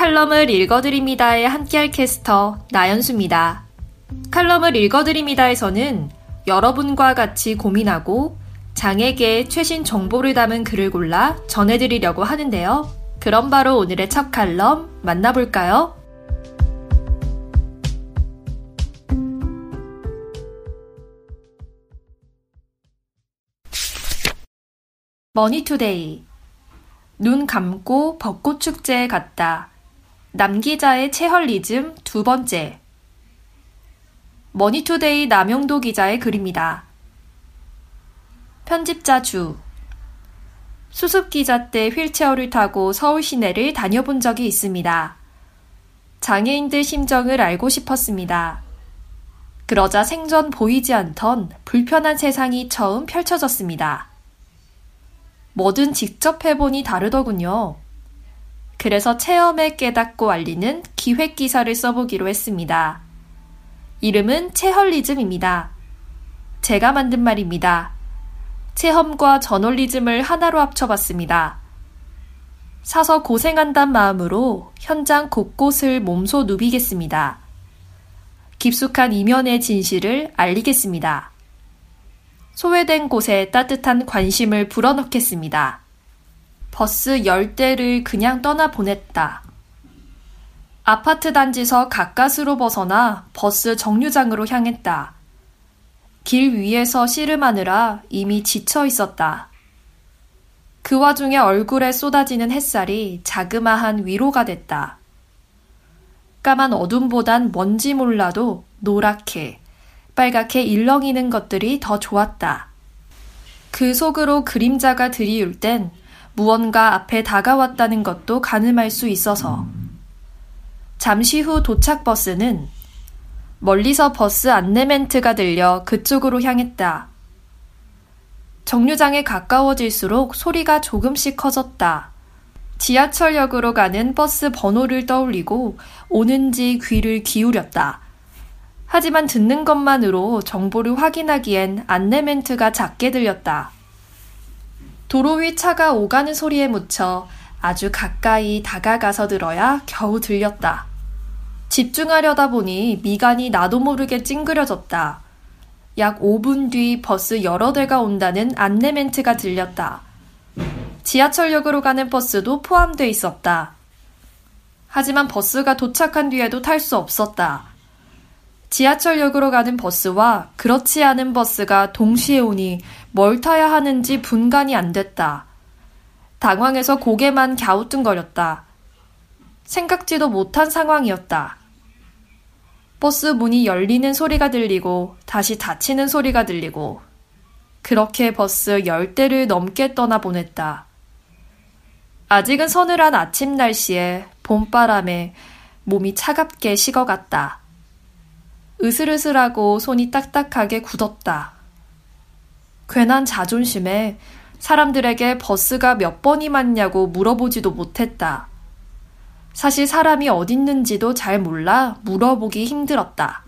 칼럼을 읽어드립니다에 함께할 캐스터 나연수입니다. 칼럼을 읽어드립니다에서는 여러분과 같이 고민하고 장에게 최신 정보를 담은 글을 골라 전해드리려고 하는데요. 그럼 바로 오늘의 첫 칼럼 만나볼까요? 머니투데이 눈 감고 벚꽃 축제에 갔다. 남기자의 체헐리즘 두 번째. 머니투데이 남형도 기자의 글입니다. 편집자 주. 수습 기자 때 휠체어를 타고 서울 시내를 다녀본 적이 있습니다. 장애인들 심정을 알고 싶었습니다. 그러자 생전 보이지 않던 불편한 세상이 처음 펼쳐졌습니다. 뭐든 직접 해보니 다르더군요. 그래서 체험에 깨닫고 알리는 기획 기사를 써보기로 했습니다. 이름은 체헐리즘입니다. 제가 만든 말입니다. 체험과 저널리즘을 하나로 합쳐봤습니다. 사서 고생한단 마음으로 현장 곳곳을 몸소 누비겠습니다. 깊숙한 이면의 진실을 알리겠습니다. 소외된 곳에 따뜻한 관심을 불어넣겠습니다. 버스 열대를 그냥 떠나 보냈다. 아파트 단지서 가까스로 벗어나 버스 정류장으로 향했다. 길 위에서 씨름하느라 이미 지쳐 있었다. 그 와중에 얼굴에 쏟아지는 햇살이 자그마한 위로가 됐다. 까만 어둠보단 뭔지 몰라도 노랗게, 빨갛게 일렁이는 것들이 더 좋았다. 그 속으로 그림자가 들이울 땐 무언가 앞에 다가왔다는 것도 가늠할 수 있어서 잠시 후 도착 버스는 멀리서 버스 안내 멘트가 들려 그쪽으로 향했다. 정류장에 가까워질수록 소리가 조금씩 커졌다. 지하철역으로 가는 버스 번호를 떠올리고 오는지 귀를 기울였다. 하지만 듣는 것만으로 정보를 확인하기엔 안내 멘트가 작게 들렸다. 도로 위 차가 오가는 소리에 묻혀 아주 가까이 다가가서 들어야 겨우 들렸다. 집중하려다 보니 미간이 나도 모르게 찡그려졌다. 약 5분 뒤 버스 여러 대가 온다는 안내 멘트가 들렸다. 지하철역으로 가는 버스도 포함돼 있었다. 하지만 버스가 도착한 뒤에도 탈 수 없었다. 지하철역으로 가는 버스와 그렇지 않은 버스가 동시에 오니 뭘 타야 하는지 분간이 안 됐다. 당황해서 고개만 갸우뚱거렸다. 생각지도 못한 상황이었다. 버스 문이 열리는 소리가 들리고 다시 닫히는 소리가 들리고 그렇게 버스 열대를 넘게 떠나 보냈다. 아직은 서늘한 아침 날씨에 봄바람에 몸이 차갑게 식어갔다. 으슬으슬하고 손이 딱딱하게 굳었다. 괜한 자존심에 사람들에게 버스가 몇 번이 맞냐고 물어보지도 못했다. 사실 사람이 어딨는지도 잘 몰라 물어보기 힘들었다.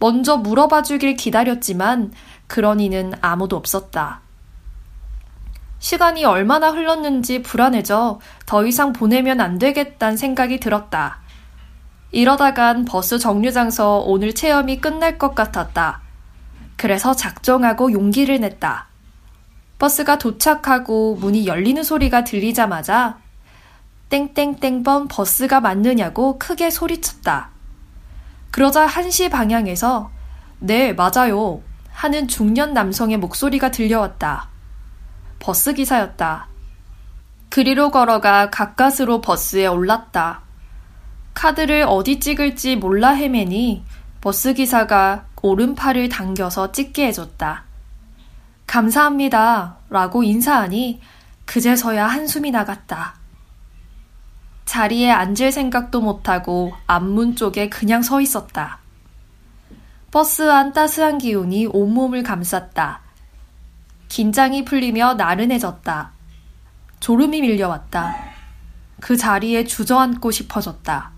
먼저 물어봐 주길 기다렸지만 그러니는 아무도 없었다. 시간이 얼마나 흘렀는지 불안해져 더 이상 보내면 안 되겠다는 생각이 들었다. 이러다간 버스 정류장서 오늘 체험이 끝날 것 같았다. 그래서 작정하고 용기를 냈다. 버스가 도착하고 문이 열리는 소리가 들리자마자 땡땡땡번 버스가 맞느냐고 크게 소리쳤다. 그러자 한시 방향에서 네, 맞아요. 하는 중년 남성의 목소리가 들려왔다. 버스 기사였다. 그리로 걸어가 가까스로 버스에 올랐다. 카드를 어디 찍을지 몰라 헤매니 버스 기사가 오른팔을 당겨서 찍게 해줬다. 감사합니다. 라고 인사하니 그제서야 한숨이 나갔다. 자리에 앉을 생각도 못하고 앞문 쪽에 그냥 서 있었다. 버스 안 따스한 기운이 온몸을 감쌌다. 긴장이 풀리며 나른해졌다. 졸음이 밀려왔다. 그 자리에 주저앉고 싶어졌다.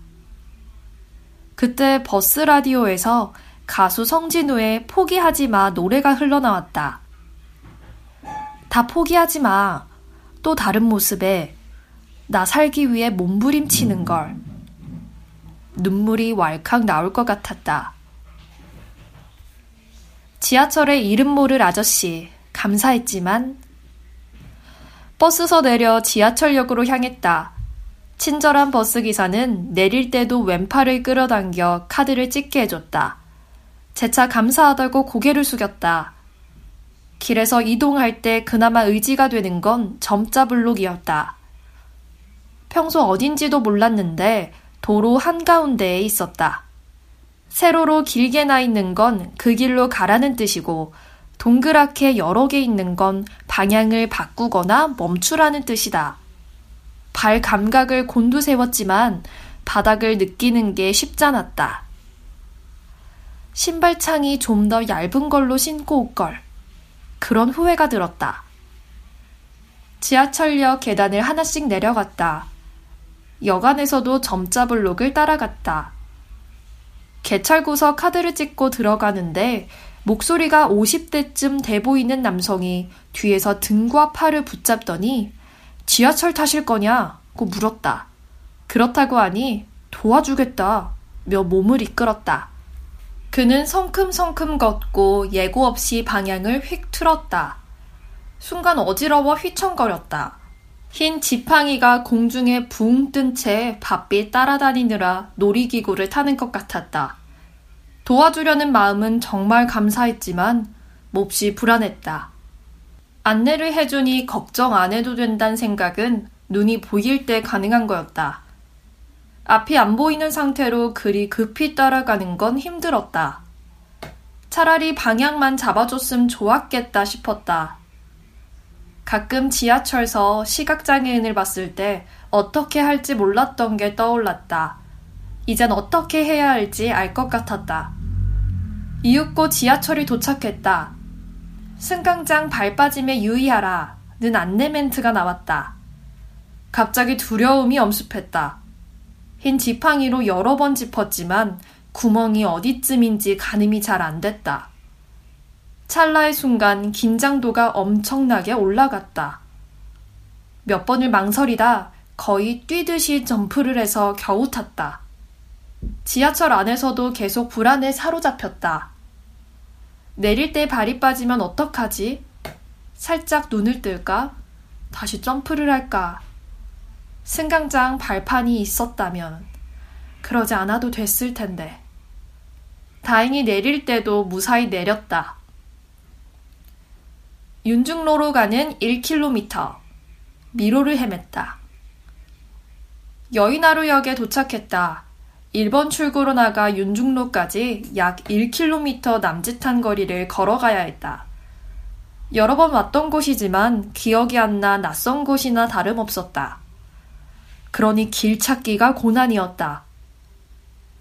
그때 버스 라디오에서 가수 성진우의 포기하지 마 노래가 흘러나왔다. 다 포기하지 마. 또 다른 모습에 나 살기 위해 몸부림치는 걸. 눈물이 왈칵 나올 것 같았다. 지하철에 이름 모를 아저씨, 감사했지만, 버스서 내려 지하철역으로 향했다. 친절한 버스 기사는 내릴 때도 왼팔을 끌어당겨 카드를 찍게 해줬다. 재차 감사하다고 고개를 숙였다. 길에서 이동할 때 그나마 의지가 되는 건 점자 블록이었다. 평소 어딘지도 몰랐는데 도로 한가운데에 있었다. 세로로 길게 나 있는 건 그 길로 가라는 뜻이고 동그랗게 여러 개 있는 건 방향을 바꾸거나 멈추라는 뜻이다. 발 감각을 곤두세웠지만 바닥을 느끼는 게 쉽잖았다. 신발창이 좀 더 얇은 걸로 신고 올 걸. 그런 후회가 들었다. 지하철역 계단을 하나씩 내려갔다. 여간에서도 점자 블록을 따라갔다. 개찰구석 카드를 찍고 들어가는데 목소리가 50대쯤 돼 보이는 남성이 뒤에서 등과 팔을 붙잡더니 지하철 타실 거냐고 물었다. 그렇다고 하니 도와주겠다 며 몸을 이끌었다. 그는 성큼성큼 걷고 예고 없이 방향을 휙 틀었다. 순간 어지러워 휘청거렸다. 흰 지팡이가 공중에 붕 뜬 채 바삐 따라다니느라 놀이기구를 타는 것 같았다. 도와주려는 마음은 정말 감사했지만 몹시 불안했다. 안내를 해주니 걱정 안 해도 된다는 생각은 눈이 보일 때 가능한 거였다. 앞이 안 보이는 상태로 그리 급히 따라가는 건 힘들었다. 차라리 방향만 잡아줬으면 좋았겠다 싶었다. 가끔 지하철서 시각장애인을 봤을 때 어떻게 할지 몰랐던 게 떠올랐다. 이젠 어떻게 해야 할지 알 것 같았다. 이윽고 지하철이 도착했다. 승강장 발 빠짐에 유의하라. 는 안내 멘트가 나왔다. 갑자기 두려움이 엄습했다. 흰 지팡이로 여러 번 짚었지만 구멍이 어디쯤인지 가늠이 잘 안 됐다. 찰나의 순간 긴장도가 엄청나게 올라갔다. 몇 번을 망설이다 거의 뛰듯이 점프를 해서 겨우 탔다. 지하철 안에서도 계속 불안에 사로잡혔다. 내릴 때 발이 빠지면 어떡하지? 살짝 눈을 뜰까? 다시 점프를 할까? 승강장 발판이 있었다면 그러지 않아도 됐을 텐데. 다행히 내릴 때도 무사히 내렸다. 윤중로로 가는 1km. 미로를 헤맸다. 여의나루역에 도착했다. 1번 출구로 나가 윤중로까지 약 1km 남짓한 거리를 걸어가야 했다. 여러 번 왔던 곳이지만 기억이 안 나 낯선 곳이나 다름없었다. 그러니 길 찾기가 고난이었다.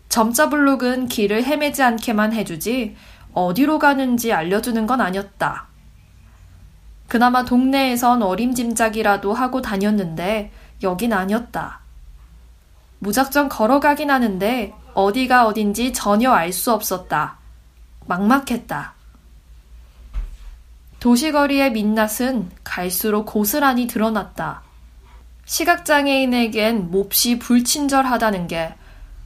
점자 블록은 길을 헤매지 않게만 해주지 어디로 가는지 알려주는 건 아니었다. 그나마 동네에선 어림짐작이라도 하고 다녔는데 여긴 아니었다. 무작정 걸어가긴 하는데 어디가 어딘지 전혀 알 수 없었다. 막막했다. 도시거리의 민낯은 갈수록 고스란히 드러났다. 시각장애인에겐 몹시 불친절하다는 게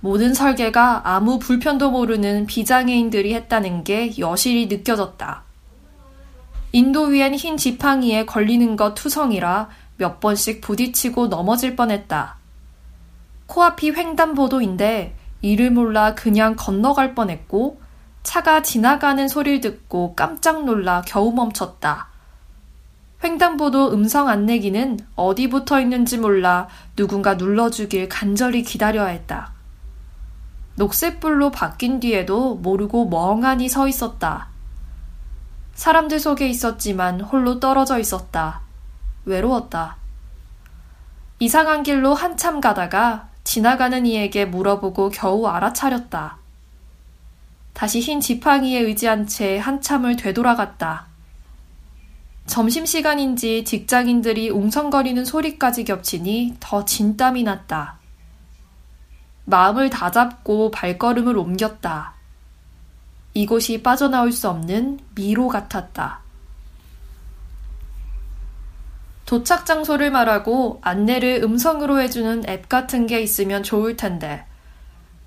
모든 설계가 아무 불편도 모르는 비장애인들이 했다는 게 여실히 느껴졌다. 인도 위엔 흰 지팡이에 걸리는 것 투성이라 몇 번씩 부딪히고 넘어질 뻔했다. 코앞이 횡단보도인데 이를 몰라 그냥 건너갈 뻔했고 차가 지나가는 소리를 듣고 깜짝 놀라 겨우 멈췄다. 횡단보도 음성 안내기는 어디 붙어 있는지 몰라 누군가 눌러주길 간절히 기다려야 했다. 녹색불로 바뀐 뒤에도 모르고 멍하니 서 있었다. 사람들 속에 있었지만 홀로 떨어져 있었다. 외로웠다. 이상한 길로 한참 가다가 지나가는 이에게 물어보고 겨우 알아차렸다. 다시 흰 지팡이에 의지한 채 한참을 되돌아갔다. 점심시간인지 직장인들이 웅성거리는 소리까지 겹치니 더 진땀이 났다. 마음을 다잡고 발걸음을 옮겼다. 이곳이 빠져나올 수 없는 미로 같았다. 도착 장소를 말하고 안내를 음성으로 해주는 앱 같은 게 있으면 좋을 텐데.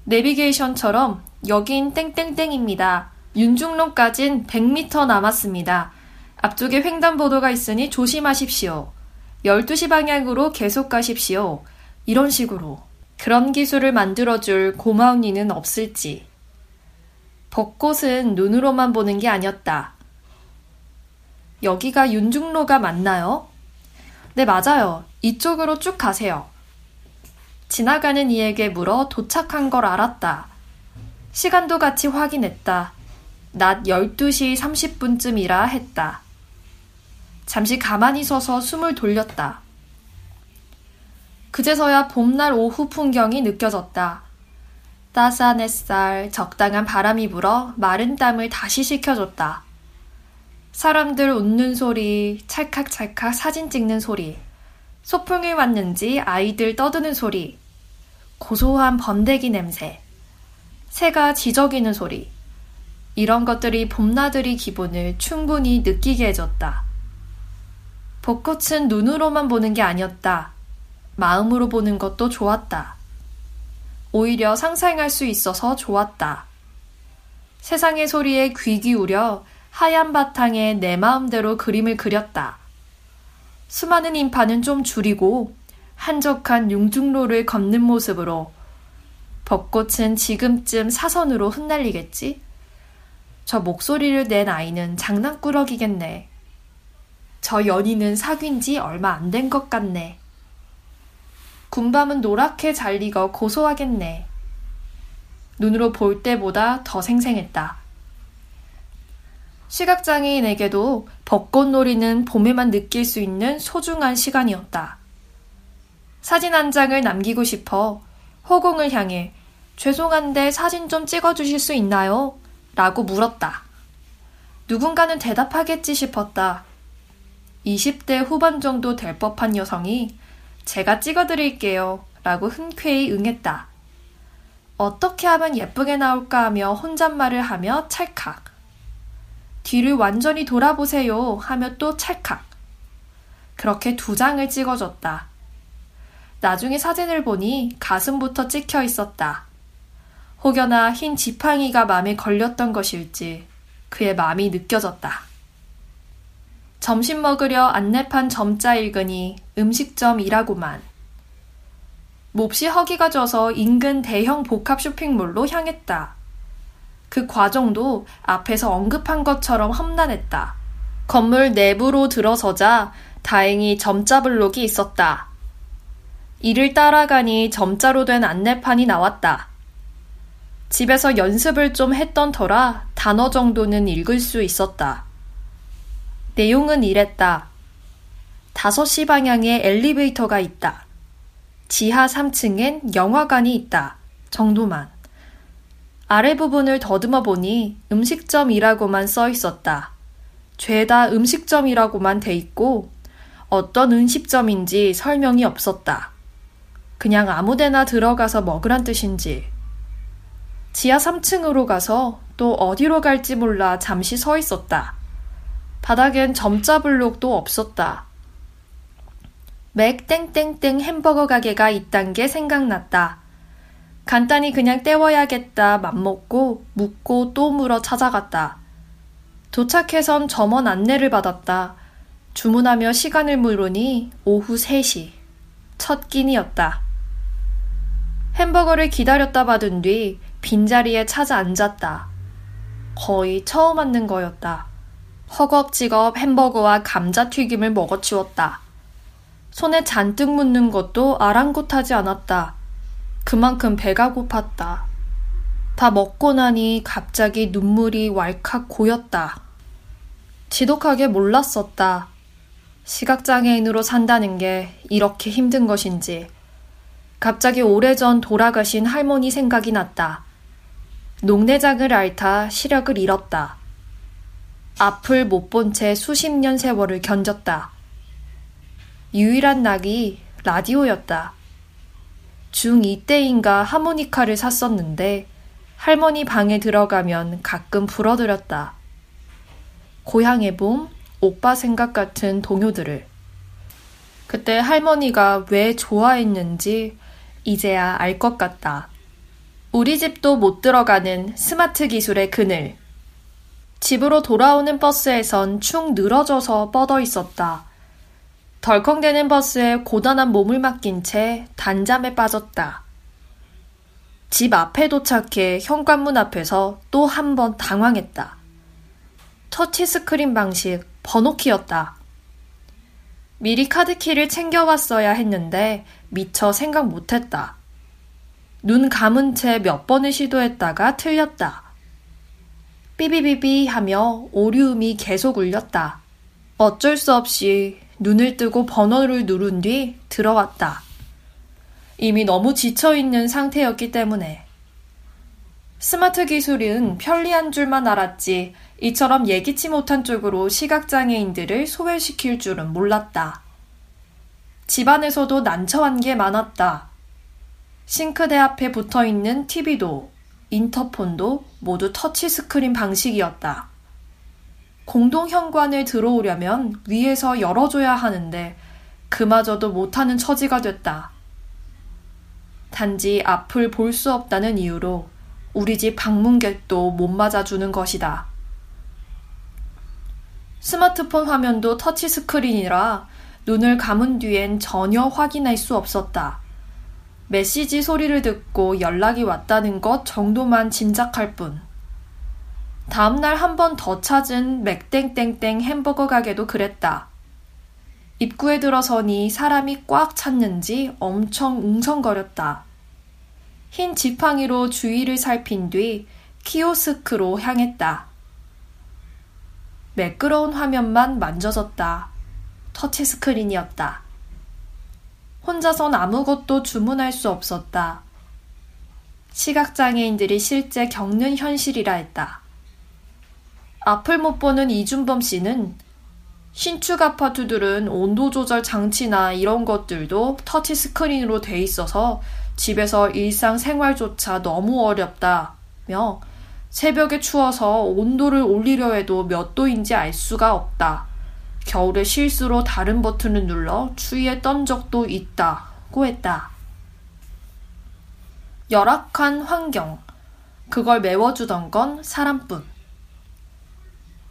내비게이션처럼 여긴 땡땡땡입니다. 윤중로까진 100m 남았습니다. 앞쪽에 횡단보도가 있으니 조심하십시오. 12시 방향으로 계속 가십시오. 이런 식으로. 그런 기술을 만들어줄 고마운 이는 없을지. 벚꽃은 눈으로만 보는 게 아니었다. 여기가 윤중로가 맞나요? 네, 맞아요. 이쪽으로 쭉 가세요. 지나가는 이에게 물어 도착한 걸 알았다. 시간도 같이 확인했다. 낮 12시 30분쯤이라 했다. 잠시 가만히 서서 숨을 돌렸다. 그제서야 봄날 오후 풍경이 느껴졌다. 따스한 햇살, 적당한 바람이 불어 마른 땀을 다시 식혀줬다. 사람들 웃는 소리, 찰칵찰칵 사진 찍는 소리, 소풍을 왔는지 아이들 떠드는 소리, 고소한 번데기 냄새, 새가 지저귀는 소리, 이런 것들이 봄나들이 기분을 충분히 느끼게 해줬다. 벚꽃은 눈으로만 보는 게 아니었다. 마음으로 보는 것도 좋았다. 오히려 상상할 수 있어서 좋았다. 세상의 소리에 귀 기울여 하얀 바탕에 내 마음대로 그림을 그렸다. 수많은 인파는 좀 줄이고 한적한 융중로를 걷는 모습으로 벚꽃은 지금쯤 사선으로 흩날리겠지? 저 목소리를 낸 아이는 장난꾸러기겠네. 저 연인은 사귄 지 얼마 안 된 것 같네. 군밤은 노랗게 잘 익어 고소하겠네. 눈으로 볼 때보다 더 생생했다. 시각장애인에게도 벚꽃놀이는 봄에만 느낄 수 있는 소중한 시간이었다. 사진 한 장을 남기고 싶어 허공을 향해 죄송한데 사진 좀 찍어주실 수 있나요? 라고 물었다. 누군가는 대답하겠지 싶었다. 20대 후반 정도 될 법한 여성이 제가 찍어드릴게요. 라고 흔쾌히 응했다. 어떻게 하면 예쁘게 나올까 하며 혼잣말을 하며 찰칵. 뒤를 완전히 돌아보세요 하며 또 찰칵. 그렇게 두 장을 찍어줬다. 나중에 사진을 보니 가슴부터 찍혀 있었다. 혹여나 흰 지팡이가 마음에 걸렸던 것일지 그의 마음이 느껴졌다. 점심 먹으려 안내판 점자 읽으니 음식점이라고만. 몹시 허기가 져서 인근 대형 복합 쇼핑몰로 향했다. 그 과정도 앞에서 언급한 것처럼 험난했다. 건물 내부로 들어서자 다행히 점자 블록이 있었다. 이를 따라가니 점자로 된 안내판이 나왔다. 집에서 연습을 좀 했던 터라 단어 정도는 읽을 수 있었다. 내용은 이랬다. 5시 방향에 엘리베이터가 있다. 지하 3층엔 영화관이 있다. 정도만. 아래 부분을 더듬어 보니 음식점이라고만 써 있었다. 죄다 음식점이라고만 돼 있고 어떤 음식점인지 설명이 없었다. 그냥 아무데나 들어가서 먹으란 뜻인지. 지하 3층으로 가서 또 어디로 갈지 몰라 잠시 서 있었다. 바닥엔 점자 블록도 없었다. 맥 땡땡땡 햄버거 가게가 있단 게 생각났다. 간단히 그냥 때워야겠다 맘먹고 묻고 또 물어 찾아갔다. 도착해선 점원 안내를 받았다. 주문하며 시간을 물으니 오후 3시. 첫 끼니였다. 햄버거를 기다렸다 받은 뒤 빈자리에 찾아 앉았다. 거의 처음 앉는 거였다. 허겁지겁 햄버거와 감자튀김을 먹어치웠다. 손에 잔뜩 묻는 것도 아랑곳하지 않았다. 그만큼 배가 고팠다. 다 먹고 나니 갑자기 눈물이 왈칵 고였다. 지독하게 몰랐었다. 시각장애인으로 산다는 게 이렇게 힘든 것인지 갑자기 오래전 돌아가신 할머니 생각이 났다. 녹내장을 앓다 시력을 잃었다. 앞을 못 본 채 수십 년 세월을 견뎠다. 유일한 낙이 라디오였다. 중2 때인가 하모니카를 샀었는데 할머니 방에 들어가면 가끔 불어들였다. 고향의 봄, 오빠 생각 같은 동요들을. 그때 할머니가 왜 좋아했는지 이제야 알 것 같다. 우리 집도 못 들어가는 스마트 기술의 그늘. 집으로 돌아오는 버스에선 축 늘어져서 뻗어 있었다. 덜컹대는 버스에 고단한 몸을 맡긴 채 단잠에 빠졌다. 집 앞에 도착해 현관문 앞에서 또 한 번 당황했다. 터치스크린 방식 번호키였다. 미리 카드키를 챙겨왔어야 했는데 미처 생각 못했다. 눈 감은 채 몇 번을 시도했다가 틀렸다. 삐비비비 하며 오류음이 계속 울렸다. 어쩔 수 없이 눈을 뜨고 번호를 누른 뒤 들어왔다. 이미 너무 지쳐있는 상태였기 때문에. 스마트 기술은 편리한 줄만 알았지 이처럼 예기치 못한 쪽으로 시각장애인들을 소외시킬 줄은 몰랐다. 집안에서도 난처한 게 많았다. 싱크대 앞에 붙어 있는 TV도 인터폰도 모두 터치스크린 방식이었다. 공동 현관을 들어오려면 위에서 열어줘야 하는데 그마저도 못하는 처지가 됐다. 단지 앞을 볼 수 없다는 이유로 우리 집 방문객도 못 맞아주는 것이다. 스마트폰 화면도 터치스크린이라 눈을 감은 뒤엔 전혀 확인할 수 없었다. 메시지 소리를 듣고 연락이 왔다는 것 정도만 짐작할 뿐. 다음날 한 번 더 찾은 맥땡땡땡 햄버거 가게도 그랬다. 입구에 들어서니 사람이 꽉 찼는지 엄청 웅성거렸다. 흰 지팡이로 주위를 살핀 뒤 키오스크로 향했다. 매끄러운 화면만 만져졌다. 터치 스크린이었다. 혼자선 아무것도 주문할 수 없었다. 시각장애인들이 실제 겪는 현실이라 했다. 앞을 못 보는 이준범 씨는 신축 아파트들은 온도 조절 장치나 이런 것들도 터치 스크린으로 돼 있어서 집에서 일상 생활조차 너무 어렵다며 새벽에 추워서 온도를 올리려 해도 몇 도인지 알 수가 없다. 겨울에 실수로 다른 버튼을 눌러 추위에 떤 적도 있다고 했다. 열악한 환경. 그걸 메워주던 건 사람뿐.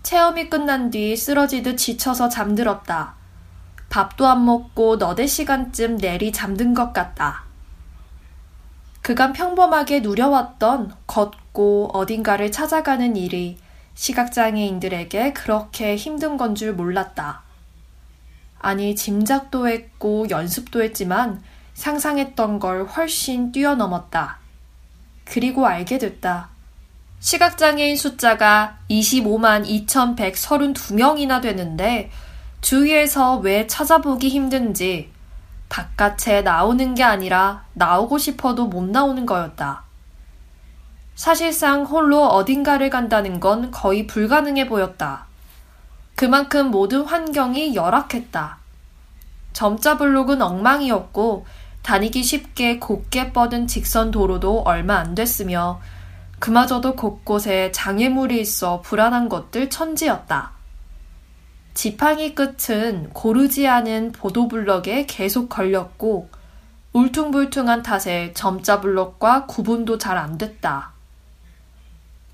체험이 끝난 뒤 쓰러지듯 지쳐서 잠들었다. 밥도 안 먹고 너댓 시간쯤 내리 잠든 것 같다. 그간 평범하게 누려왔던 걷고 어딘가를 찾아가는 일이 시각장애인들에게 그렇게 힘든 건 줄 몰랐다. 아니, 짐작도 했고 연습도 했지만 상상했던 걸 훨씬 뛰어넘었다. 그리고 알게 됐다. 시각장애인 숫자가 25만 2,132명이나 되는데 주위에서 왜 찾아보기 힘든지 바깥에 나오는 게 아니라 나오고 싶어도 못 나오는 거였다. 사실상 홀로 어딘가를 간다는 건 거의 불가능해 보였다. 그만큼 모든 환경이 열악했다. 점자 블록은 엉망이었고 다니기 쉽게 곧게 뻗은 직선 도로도 얼마 안 됐으며 그마저도 곳곳에 장애물이 있어 불안한 것들 천지였다. 지팡이 끝은 고르지 않은 보도블럭에 계속 걸렸고 울퉁불퉁한 탓에 점자 블럭과 구분도 잘 안 됐다.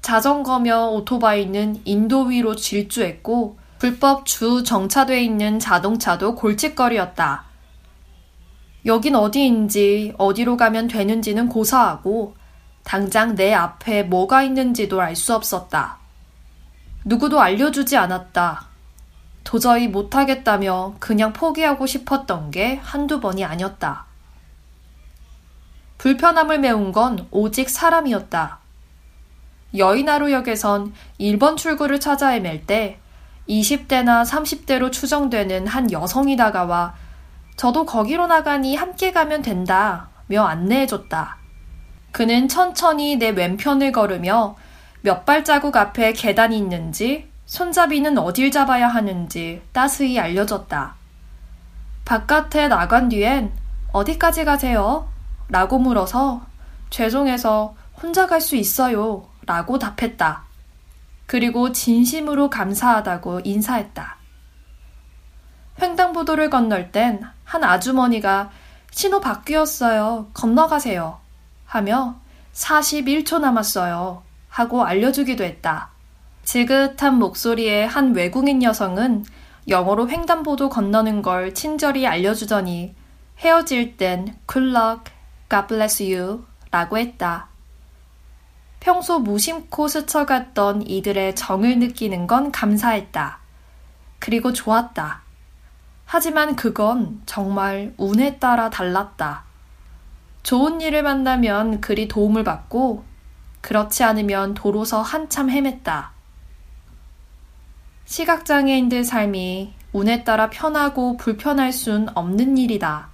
자전거며 오토바이는 인도 위로 질주했고 불법 주 정차돼 있는 자동차도 골칫거리였다. 여긴 어디인지 어디로 가면 되는지는 고사하고 당장 내 앞에 뭐가 있는지도 알 수 없었다. 누구도 알려주지 않았다. 도저히 못하겠다며 그냥 포기하고 싶었던 게 한두 번이 아니었다. 불편함을 메운 건 오직 사람이었다. 여의나루역에선 1번 출구를 찾아 헤맬 때 20대나 30대로 추정되는 한 여성이 다가와 저도 거기로 나가니 함께 가면 된다 며 안내해줬다. 그는 천천히 내 왼편을 걸으며 몇 발자국 앞에 계단이 있는지 손잡이는 어딜 잡아야 하는지 따스히 알려줬다. 바깥에 나간 뒤엔 어디까지 가세요? 라고 물어서 죄송해서 혼자 갈 수 있어요. 라고 답했다. 그리고 진심으로 감사하다고 인사했다. 횡단보도를 건널 땐 한 아주머니가 신호 바뀌었어요. 건너가세요. 하며 41초 남았어요. 하고 알려주기도 했다. 지긋한 목소리의 한 외국인 여성은 영어로 횡단보도 건너는 걸 친절히 알려주더니 헤어질 땐 Good luck, God bless you 라고 했다. 평소 무심코 스쳐갔던 이들의 정을 느끼는 건 감사했다. 그리고 좋았다. 하지만 그건 정말 운에 따라 달랐다. 좋은 일을 만나면 그리 도움을 받고, 그렇지 않으면 도로서 한참 헤맸다. 시각장애인들 삶이 운에 따라 편하고 불편할 순 없는 일이다.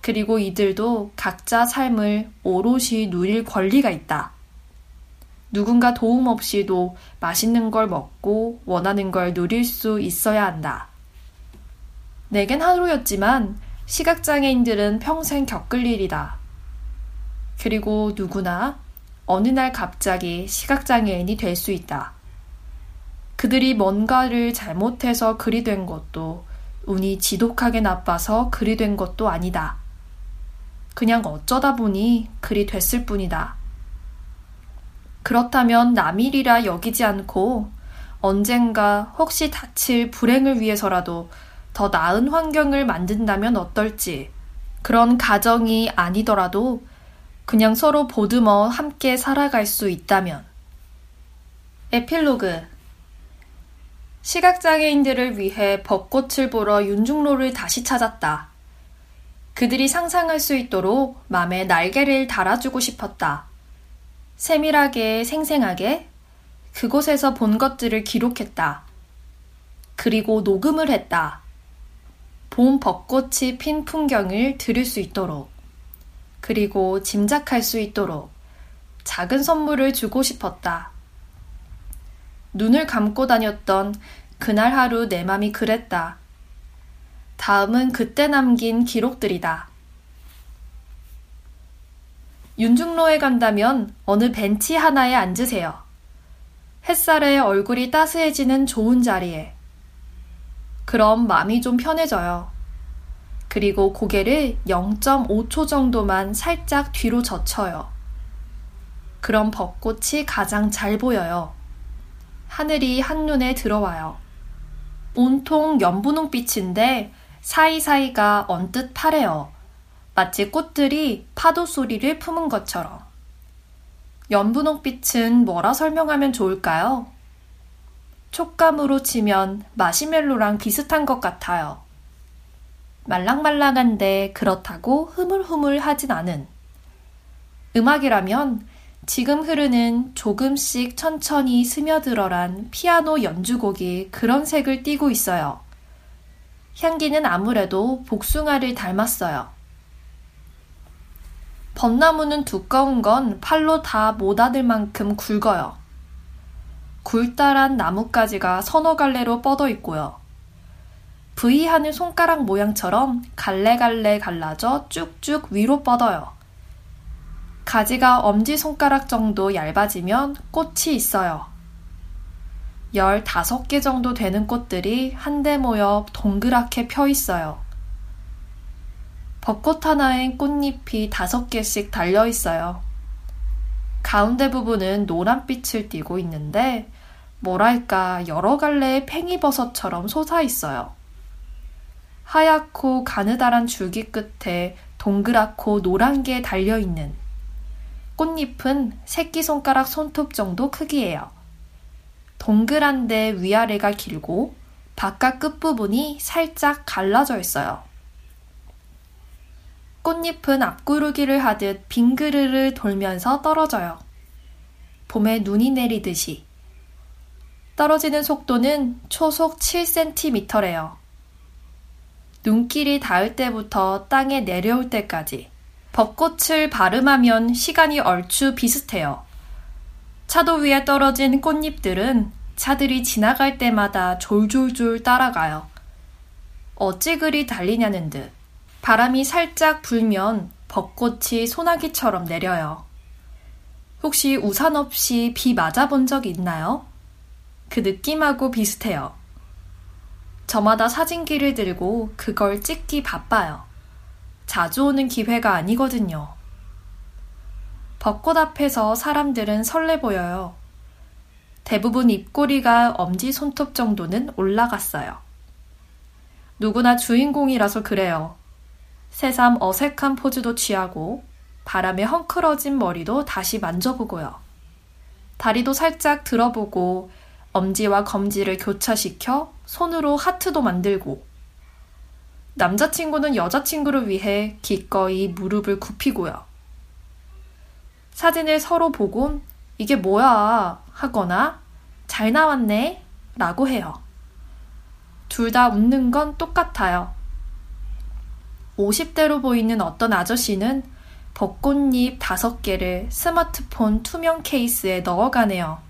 그리고 이들도 각자 삶을 오롯이 누릴 권리가 있다. 누군가 도움 없이도 맛있는 걸 먹고 원하는 걸 누릴 수 있어야 한다. 내겐 하루였지만 시각장애인들은 평생 겪을 일이다. 그리고 누구나 어느 날 갑자기 시각장애인이 될 수 있다. 그들이 뭔가를 잘못해서 그리 된 것도 운이 지독하게 나빠서 그리 된 것도 아니다. 그냥 어쩌다 보니 그리 됐을 뿐이다. 그렇다면 남일이라 여기지 않고 언젠가 혹시 다칠 불행을 위해서라도 더 나은 환경을 만든다면 어떨지. 그런 가정이 아니더라도 그냥 서로 보듬어 함께 살아갈 수 있다면. 에필로그 시각장애인들을 위해 벚꽃을 보러 윤중로를 다시 찾았다. 그들이 상상할 수 있도록 맘에 날개를 달아주고 싶었다. 세밀하게 생생하게 그곳에서 본 것들을 기록했다. 그리고 녹음을 했다. 봄 벚꽃이 핀 풍경을 들을 수 있도록, 그리고 짐작할 수 있도록 작은 선물을 주고 싶었다. 눈을 감고 다녔던 그날 하루 내 맘이 그랬다. 다음은 그때 남긴 기록들이다. 윤중로에 간다면 어느 벤치 하나에 앉으세요. 햇살에 얼굴이 따스해지는 좋은 자리에. 그럼 마음이 좀 편해져요. 그리고 고개를 0.5초 정도만 살짝 뒤로 젖혀요. 그럼 벚꽃이 가장 잘 보여요. 하늘이 한눈에 들어와요. 온통 연분홍빛인데 사이사이가 언뜻 파래요. 마치 꽃들이 파도 소리를 품은 것처럼. 연분홍빛은 뭐라 설명하면 좋을까요? 촉감으로 치면 마시멜로랑 비슷한 것 같아요. 말랑말랑한데 그렇다고 흐물흐물하진 않은. 음악이라면 지금 흐르는 조금씩 천천히 스며들어란 피아노 연주곡이 그런 색을 띠고 있어요. 향기는 아무래도 복숭아를 닮았어요. 벚나무는 두꺼운 건 팔로 다못 안을 만큼 굵어요. 굴다란 나뭇가지가 서너 갈래로 뻗어 있고요. V하는 손가락 모양처럼 갈래갈래 갈라져 쭉쭉 위로 뻗어요. 가지가 엄지손가락 정도 얇아지면 꽃이 있어요. 15개 정도 되는 꽃들이 한데 모여 동그랗게 펴 있어요. 벚꽃 하나엔 꽃잎이 다섯 개씩 달려 있어요. 가운데 부분은 노란빛을 띠고 있는데, 뭐랄까, 여러 갈래의 팽이버섯처럼 솟아 있어요. 하얗고 가느다란 줄기 끝에 동그랗고 노란 게 달려 있는 꽃잎은 새끼손가락 손톱 정도 크기예요. 동그란데 위아래가 길고 바깥 끝부분이 살짝 갈라져 있어요. 꽃잎은 앞구르기를 하듯 빙그르르 돌면서 떨어져요. 봄에 눈이 내리듯이. 떨어지는 속도는 초속 7cm래요. 눈길이 닿을 때부터 땅에 내려올 때까지 벚꽃을 발음하면 시간이 얼추 비슷해요. 차도 위에 떨어진 꽃잎들은 차들이 지나갈 때마다 졸졸졸 따라가요. 어찌 그리 달리냐는 듯 바람이 살짝 불면 벚꽃이 소나기처럼 내려요. 혹시 우산 없이 비 맞아본 적 있나요? 그 느낌하고 비슷해요. 저마다 사진기를 들고 그걸 찍기 바빠요. 자주 오는 기회가 아니거든요. 벚꽃 앞에서 사람들은 설레 보여요. 대부분 입꼬리가 엄지 손톱 정도는 올라갔어요. 누구나 주인공이라서 그래요. 새삼 어색한 포즈도 취하고 바람에 헝클어진 머리도 다시 만져보고요. 다리도 살짝 들어보고 엄지와 검지를 교차시켜 손으로 하트도 만들고 남자친구는 여자친구를 위해 기꺼이 무릎을 굽히고요. 사진을 서로 보곤 이게 뭐야 하거나 잘 나왔네 라고 해요. 둘 다 웃는 건 똑같아요. 50대로 보이는 어떤 아저씨는 벚꽃잎 다섯 개를 스마트폰 투명 케이스에 넣어가네요.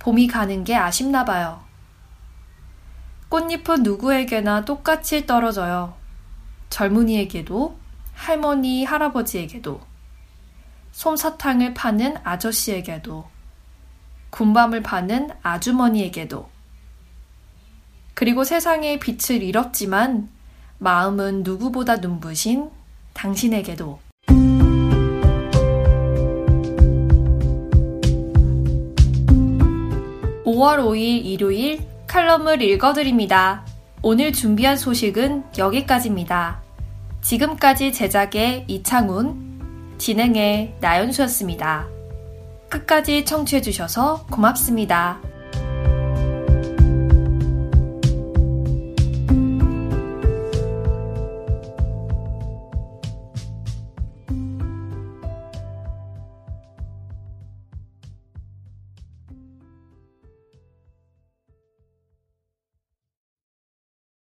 봄이 가는 게 아쉽나 봐요. 꽃잎은 누구에게나 똑같이 떨어져요. 젊은이에게도, 할머니, 할아버지에게도, 솜사탕을 파는 아저씨에게도, 군밤을 파는 아주머니에게도, 그리고 세상에 빛을 잃었지만 마음은 누구보다 눈부신 당신에게도. 5월 5일 일요일 칼럼을 읽어드립니다. 오늘 준비한 소식은 여기까지입니다. 지금까지 제작의 이창훈, 진행의 나연수였습니다. 끝까지 청취해주셔서 고맙습니다.